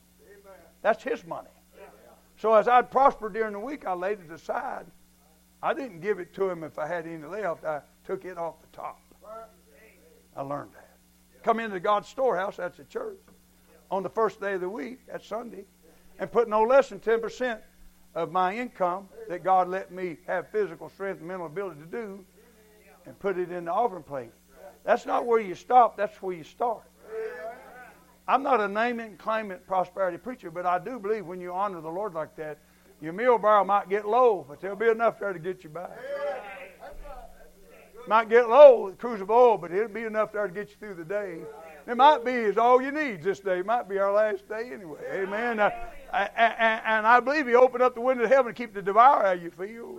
B: That's His money. So as I'd prospered during the week, I laid it aside. I didn't give it to Him if I had any left. I took it off the top. I learned that. Come into God's storehouse, that's the church, on the first day of the week, that's Sunday, and put no less than 10% of my income that God let me have physical strength and mental ability to do and put it in the offering plate. That's not where you stop, that's where you start. I'm not a name it and claim it prosperity preacher, but I do believe when you honor the Lord like that, your meal barrel might get low, but there'll be enough there to get you by. Might get low with cruise of oil, but it'll be enough there to get you through the day. It might be is all you need this day. It might be our last day anyway. Amen. Uh, and I believe He opened up the window of heaven to keep the devourer how you feel.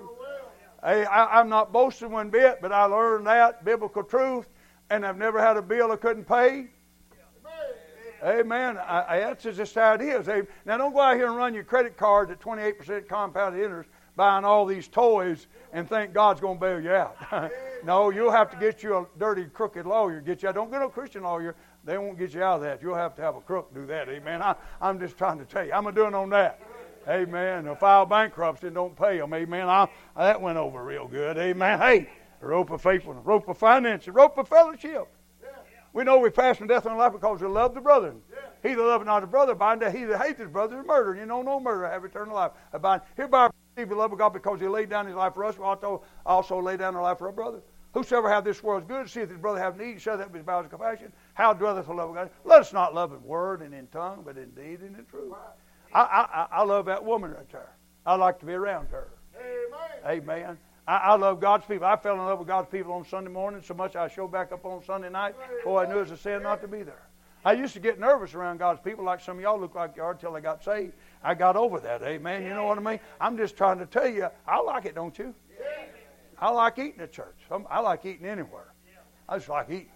B: Hey, I, I'm not boasting one bit, but I learned that biblical truth, and I've never had a bill I couldn't pay. Amen. I, I, that's just how it is. Now, don't go out here and run your credit cards at 28% compounded interest buying all these toys and think God's going to bail you out. no, you'll have to get you a dirty, crooked lawyer. Get you. Out. Don't get a Christian lawyer. They won't get you out of that. You'll have to have a crook do that. Amen. I, I'm just trying to tell you. I'm doing on that. Amen. They'll file bankruptcy and don't pay them. Amen. I, that went over real good. Amen. Hey, rope of faithfulness, rope of finance, rope of fellowship. We know we from death on life because we love the brother. He that loveth not his brother, bind that he that hates his brother is murder. And you know no murder have eternal life. Abide. Hereby perceive the love of God because he laid down his life for us. We also, also lay down our life for our brother. Whosoever have this world's good, seeth his brother have need, shall that be his bowels of compassion. How dwelleth the love of God? Let us not love in word and in tongue, but in deed and in truth. I, I, I love that woman right there. I like to be around her. Amen. Amen. I, I, love God's people. I fell in love with God's people on Sunday morning so much I showed back up on Sunday night. Boy, I knew it was a sin not to be there. I used to get nervous around God's people like some of y'all look like you are until I got saved. I got over that, amen. You know what I mean? I'm just trying to tell you, I like it, don't you? I like eating at church. I like eating anywhere. I just like eating.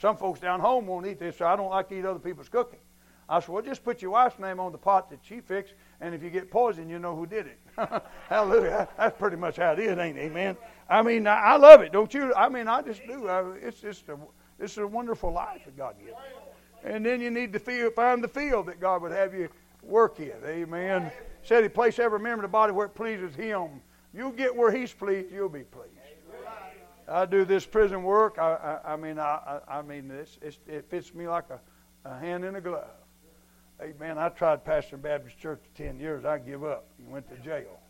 B: Some folks down home won't eat this, so I don't like to eat other people's cooking. I said, well, just put your wife's name on the pot that she fixed, and if you get poisoned, you know who did it. Hallelujah. That's pretty much how it is, ain't it? Amen. I mean, I love it, don't you? I mean, I just do. It's just a, it's a wonderful life that God gives. And then you need to feel, find the field that God would have you work in. Amen. Said He place every member of the body where it pleases Him. You get where He's pleased, you'll be pleased. I do this prison work. I, I, I mean, I, I mean, it's, it's, it fits me like a, a hand in a glove. Amen. I tried pastoring Baptist church for 10 years. I give up and went to jail.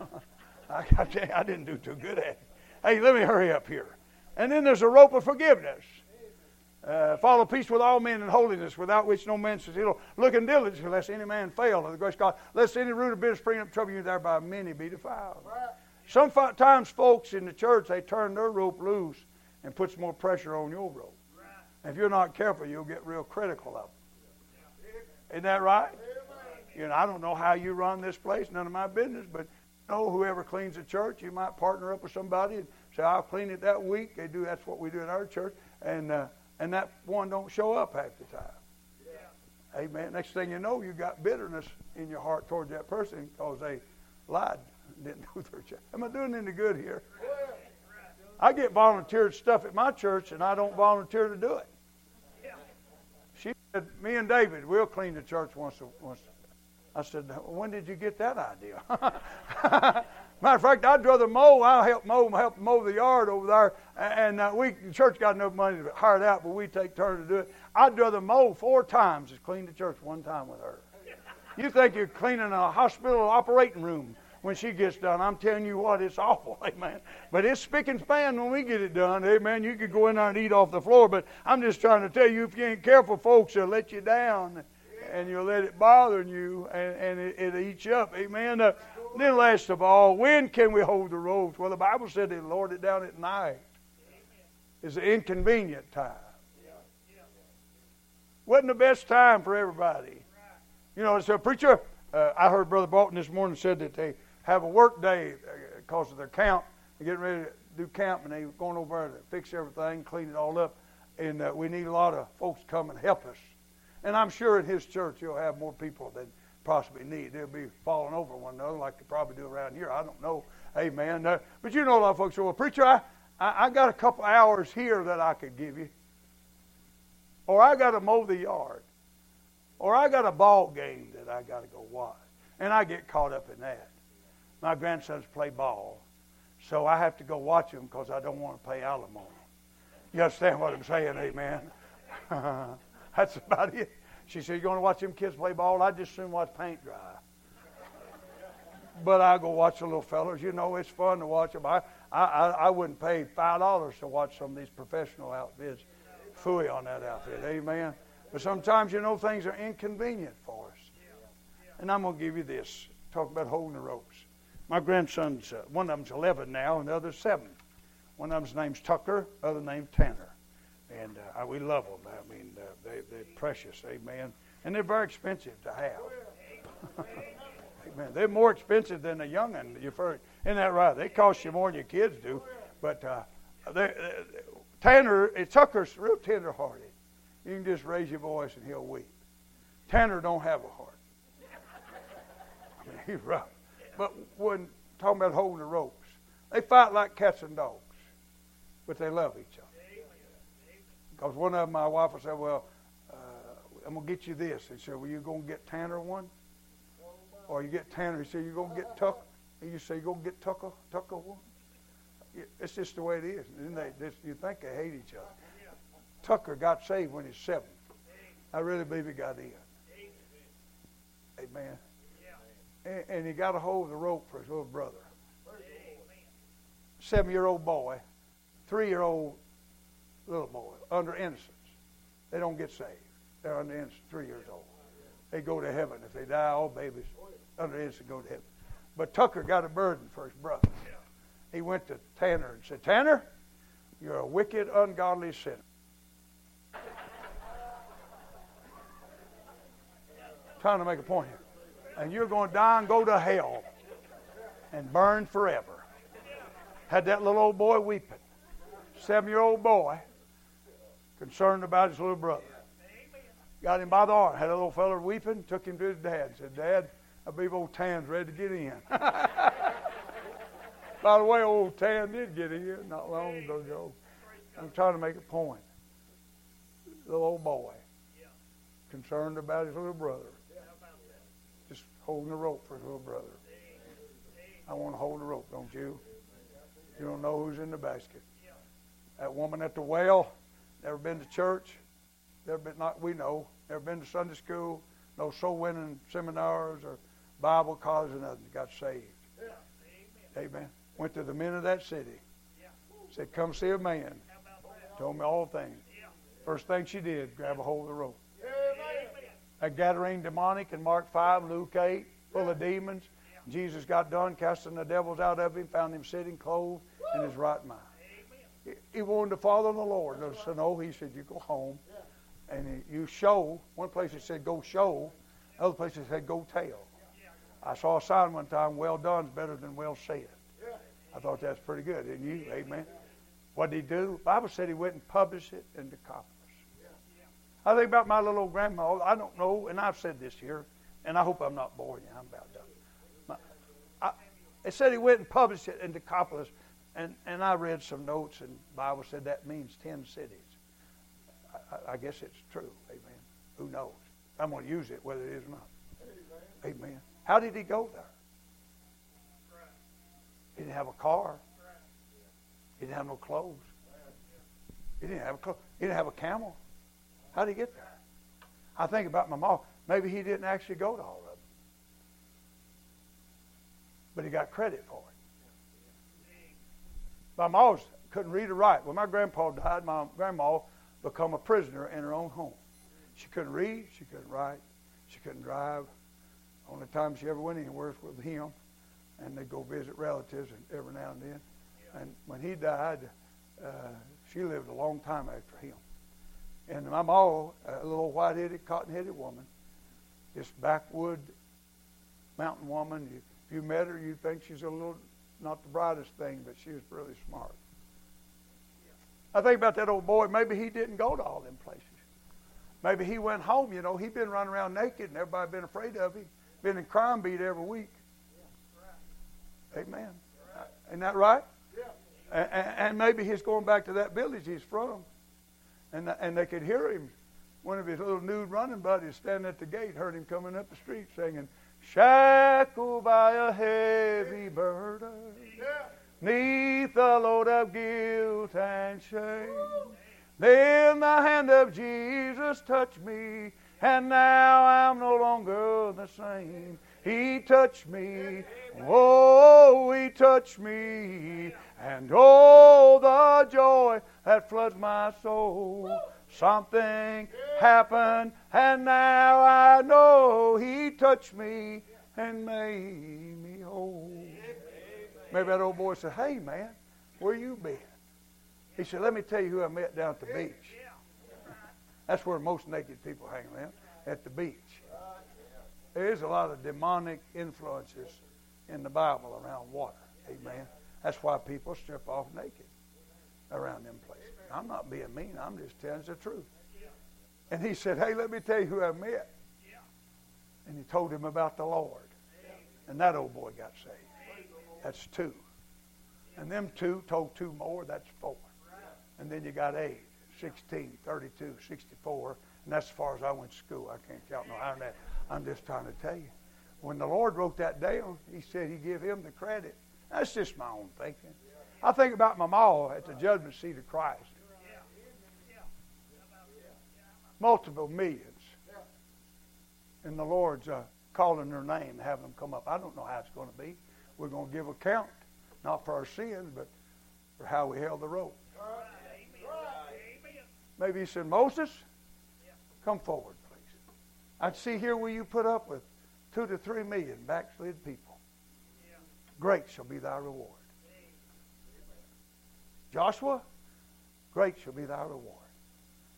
B: I, I didn't do too good at it. Hey, let me hurry up here. And then there's a rope of forgiveness. Uh, follow peace with all men and holiness, without which no man shall look looking diligently, lest any man fail of the grace of God, lest any root of bitterness spring up trouble you, thereby many be defiled. Sometimes folks in the church, they turn their rope loose and puts more pressure on your rope. If you're not careful, you'll get real critical of them. Isn't that right? You know, I don't know how you run this place, none of my business, but you know, whoever cleans the church, you might partner up with somebody and say, I'll clean it that week. They do, that's what we do in our church. And, uh, and that one don't show up half the time. Yeah. Amen. Next thing you know, you got bitterness in your heart towards that person because they lied didn't do their job. Am I doing any good here? I get volunteered stuff at my church, and I don't volunteer to do it. She said, "Me and David, we'll clean the church once. A, once." I said, "When did you get that idea?" Matter of fact, I'd rather mow. I'll help mow, help mow the yard over there, and uh, we the church got enough money to hire it out, but we take turns to do it. I'd rather mow four times as clean the church one time with her. You think you're cleaning a hospital operating room? When she gets done. I'm telling you what, it's awful, amen. But it's spick and span when we get it done, amen. You could go in there and eat off the floor, but I'm just trying to tell you, if you ain't careful, folks, they'll let you down and you'll let it bother you and, and it, it eats you up, amen. Uh, then, last of all, when can we hold the ropes? Well, the Bible said they lowered it down at night. It's an inconvenient time. wasn't the best time for everybody. You know, so preacher, uh, I heard Brother Bolton this morning said that they have a work day because uh, of their camp. They're getting ready to do camp, and they're going over there to fix everything, clean it all up. And uh, we need a lot of folks to come and help us. And I'm sure in his church he'll have more people than possibly need. They'll be falling over one another like they probably do around here. I don't know. Amen. Uh, but you know a lot of folks say, well, preacher, I, I, I got a couple hours here that I could give you. Or I got to mow the yard. Or I got a ball game that I got to go watch. And I get caught up in that. My grandsons play ball. So I have to go watch them because I don't want to pay alimony. You understand what I'm saying? Amen. That's about it. She said, You're going to watch them kids play ball? I just soon watch paint dry. But I go watch the little fellas. You know, it's fun to watch them. I, I, I wouldn't pay $5 to watch some of these professional outfits. Fooey on that outfit. Amen. But sometimes, you know, things are inconvenient for us. And I'm going to give you this. Talk about holding the ropes. My grandson's, uh, one of them's 11 now, and the other's 7. One of them's name's Tucker, other name's Tanner. And uh, we love them. I mean, uh, they, they're precious. Amen. And they're very expensive to have. Amen. They're more expensive than a young'un. Isn't that right? They cost you more than your kids do. But uh, they, Tanner, it's Tucker's real tender-hearted. You can just raise your voice and he'll weep. Tanner don't have a heart. I mean, he's rough. But when talking about holding the ropes, they fight like cats and dogs, but they love each other. Because one of them, my wife said, "Well, uh, I'm gonna get you this." He said, "Well, you gonna get Tanner one, or you get Tanner?" He said, "You gonna get Tucker?" And you say, "You gonna get Tucker? Tucker one?" It's just the way it is. And they, this, you think they hate each other. Tucker got saved when he's seven. I really believe he got in. Amen. And, and he got a hold of the rope for his little brother. Seven year old boy, three year old little boy, under innocence. They don't get saved. They're under innocence, three years old. They go to heaven. If they die, all babies under innocence go to heaven. But Tucker got a burden for his brother. He went to Tanner and said, Tanner, you're a wicked, ungodly sinner. trying to make a point here. And you're going to die and go to hell and burn forever. Had that little old boy weeping. Seven year old boy concerned about his little brother. Got him by the arm. Had a little feller weeping, took him to his dad. Said, Dad, I believe old Tan's ready to get in. by the way, old Tan did get in not long ago. I'm trying to make a point. Little old boy concerned about his little brother holding the rope for his little brother. I want to hold the rope, don't you? You don't know who's in the basket. That woman at the well, never been to church, never been not we know, never been to Sunday school, no soul winning seminars or Bible college or nothing. Got saved. Amen. Went to the men of that city. Said, "Come see a man." Told me all things. First thing she did, grab a hold of the rope a Gadarene demoniac in Mark 5, Luke 8, full of demons. Jesus got done casting the devils out of him, found him sitting clothed in his right mind. He wanted to follow the Lord. So no, he said, you go home and you show. One place it said, go show. Other place it said, go tell. I saw a sign one time, well done is better than well said. I thought that's pretty good, didn't you? Amen. What did he do? The Bible said he went and published it in Decapolis. I think about my little old grandma. I don't know, and I've said this here, and I hope I'm not boring you. I'm about done. My, I, it said he went and published it in Decapolis, and, and I read some notes, and Bible said that means ten cities. I, I guess it's true. Amen. Who knows? I'm going to use it, whether it is or not. Amen. How did he go there? He didn't have a car. He didn't have no clothes. He didn't have a clo- he didn't have a camel. How did he get there? I think about my mom. Maybe he didn't actually go to all of them. But he got credit for it. My mom couldn't read or write. When my grandpa died, my grandma became a prisoner in her own home. She couldn't read, she couldn't write, she couldn't drive. Only time she ever went anywhere was with him, and they'd go visit relatives every now and then. And when he died, uh, she lived a long time after him. And my ma, a little white-headed, cotton-headed woman, this backwood mountain woman. You, if you met her, you'd think she's a little, not the brightest thing, but she was really smart. I think about that old boy. Maybe he didn't go to all them places. Maybe he went home. You know, he'd been running around naked, and everybody been afraid of him. Been in crime beat every week. Amen. Isn't that right? And, and maybe he's going back to that village he's from, and and they could hear him. One of his little nude running buddies standing at the gate heard him coming up the street singing, "Shackled by a heavy burden." neath the load of guilt and shame. Then the hand of Jesus touched me, and now I'm no longer the same. He touched me, oh, he touched me, and oh, the joy that floods my soul. Something happened, and now I know he touched me and made me whole. Maybe that old boy said, Hey, man, where you been? He said, Let me tell you who I met down at the beach. That's where most naked people hang around, at the beach. There is a lot of demonic influences in the Bible around water. Amen. That's why people strip off naked around them places. I'm not being mean. I'm just telling the truth. And he said, Hey, let me tell you who I met. And he told him about the Lord. And that old boy got saved. That's two. And them two told two more, that's four. And then you got eight, 16, 32, 64. And that's as far as I went to school. I can't count no higher than that. I'm just trying to tell you. When the Lord wrote that down, He said He give Him the credit. That's just my own thinking. I think about my mom at the judgment seat of Christ. Multiple millions. And the Lord's uh, calling their name, having them come up. I don't know how it's going to be. We're going to give account, not for our sins, but for how we held the rope. Maybe he said, Moses, come forward, please. I'd see here where you put up with two to three million backslid people. Great shall be thy reward. Joshua, great shall be thy reward.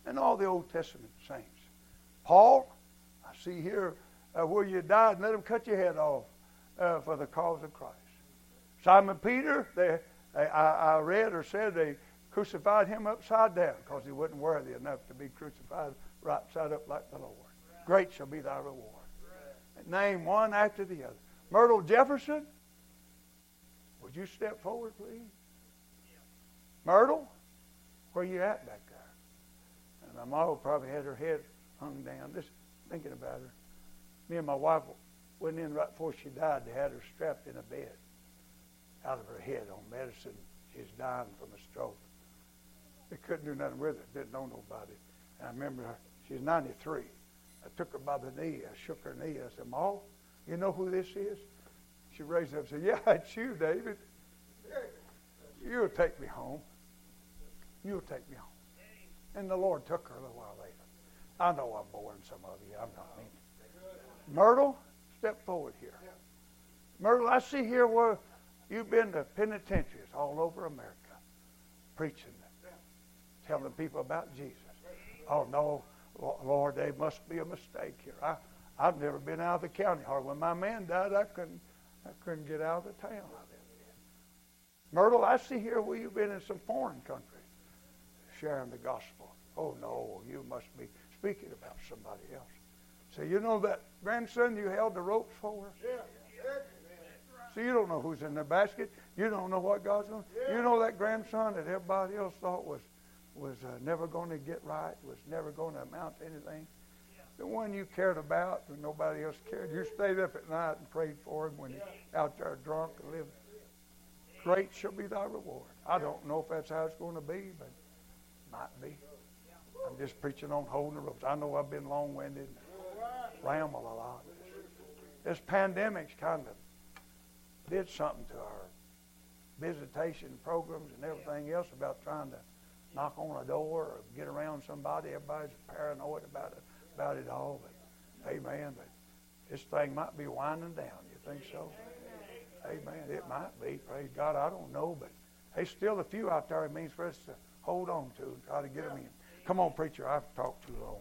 B: And all the Old Testament saints. Paul, I see here uh, where you died and let them cut your head off uh, for the cause of Christ. Simon Peter, they, I, I read or said they crucified him upside down because he wasn't worthy enough to be crucified right side up like the Lord. Great shall be thy reward. Name one after the other. Myrtle Jefferson, would you step forward, please? Myrtle, where you at back my mom probably had her head hung down, just thinking about her. Me and my wife went in right before she died. They had her strapped in a bed out of her head on medicine. She's dying from a stroke. They couldn't do nothing with her. Didn't know nobody. And I remember her, she's 93. I took her by the knee. I shook her knee. I said, Ma, you know who this is? She raised up and said, Yeah, it's you, David. You'll take me home. You'll take me home. And the Lord took her a little while later. I know I'm boring some of you. I'm not mean. Myrtle, step forward here. Myrtle, I see here where you've been to penitentiaries all over America preaching, telling people about Jesus. Oh, no, Lord, there must be a mistake here. I, I've never been out of the county hard. When my man died, I couldn't, I couldn't get out of the town. Myrtle, I see here where you've been in some foreign countries sharing the gospel. Oh, no, you must be speaking about somebody else. So you know that grandson you held the ropes for? Yeah. So you don't know who's in the basket. You don't know what God's doing. Yeah. You know that grandson that everybody else thought was was uh, never going to get right, was never going to amount to anything. Yeah. The one you cared about when nobody else cared. You stayed up at night and prayed for him when yeah. he's out there drunk and living. Great shall be thy reward. I don't know if that's how it's going to be, but might be. I'm just preaching on holding the ropes. I know I've been long-winded ramble a lot. This pandemic's kind of did something to our visitation programs and everything else about trying to knock on a door or get around somebody. Everybody's paranoid about it, about it all. But, amen. But this thing might be winding down. You think so? Amen. It might be. Praise God. I don't know, but there's still a few out there. It means for us to hold on to try to get them in. Come on, preacher. I've talked too long.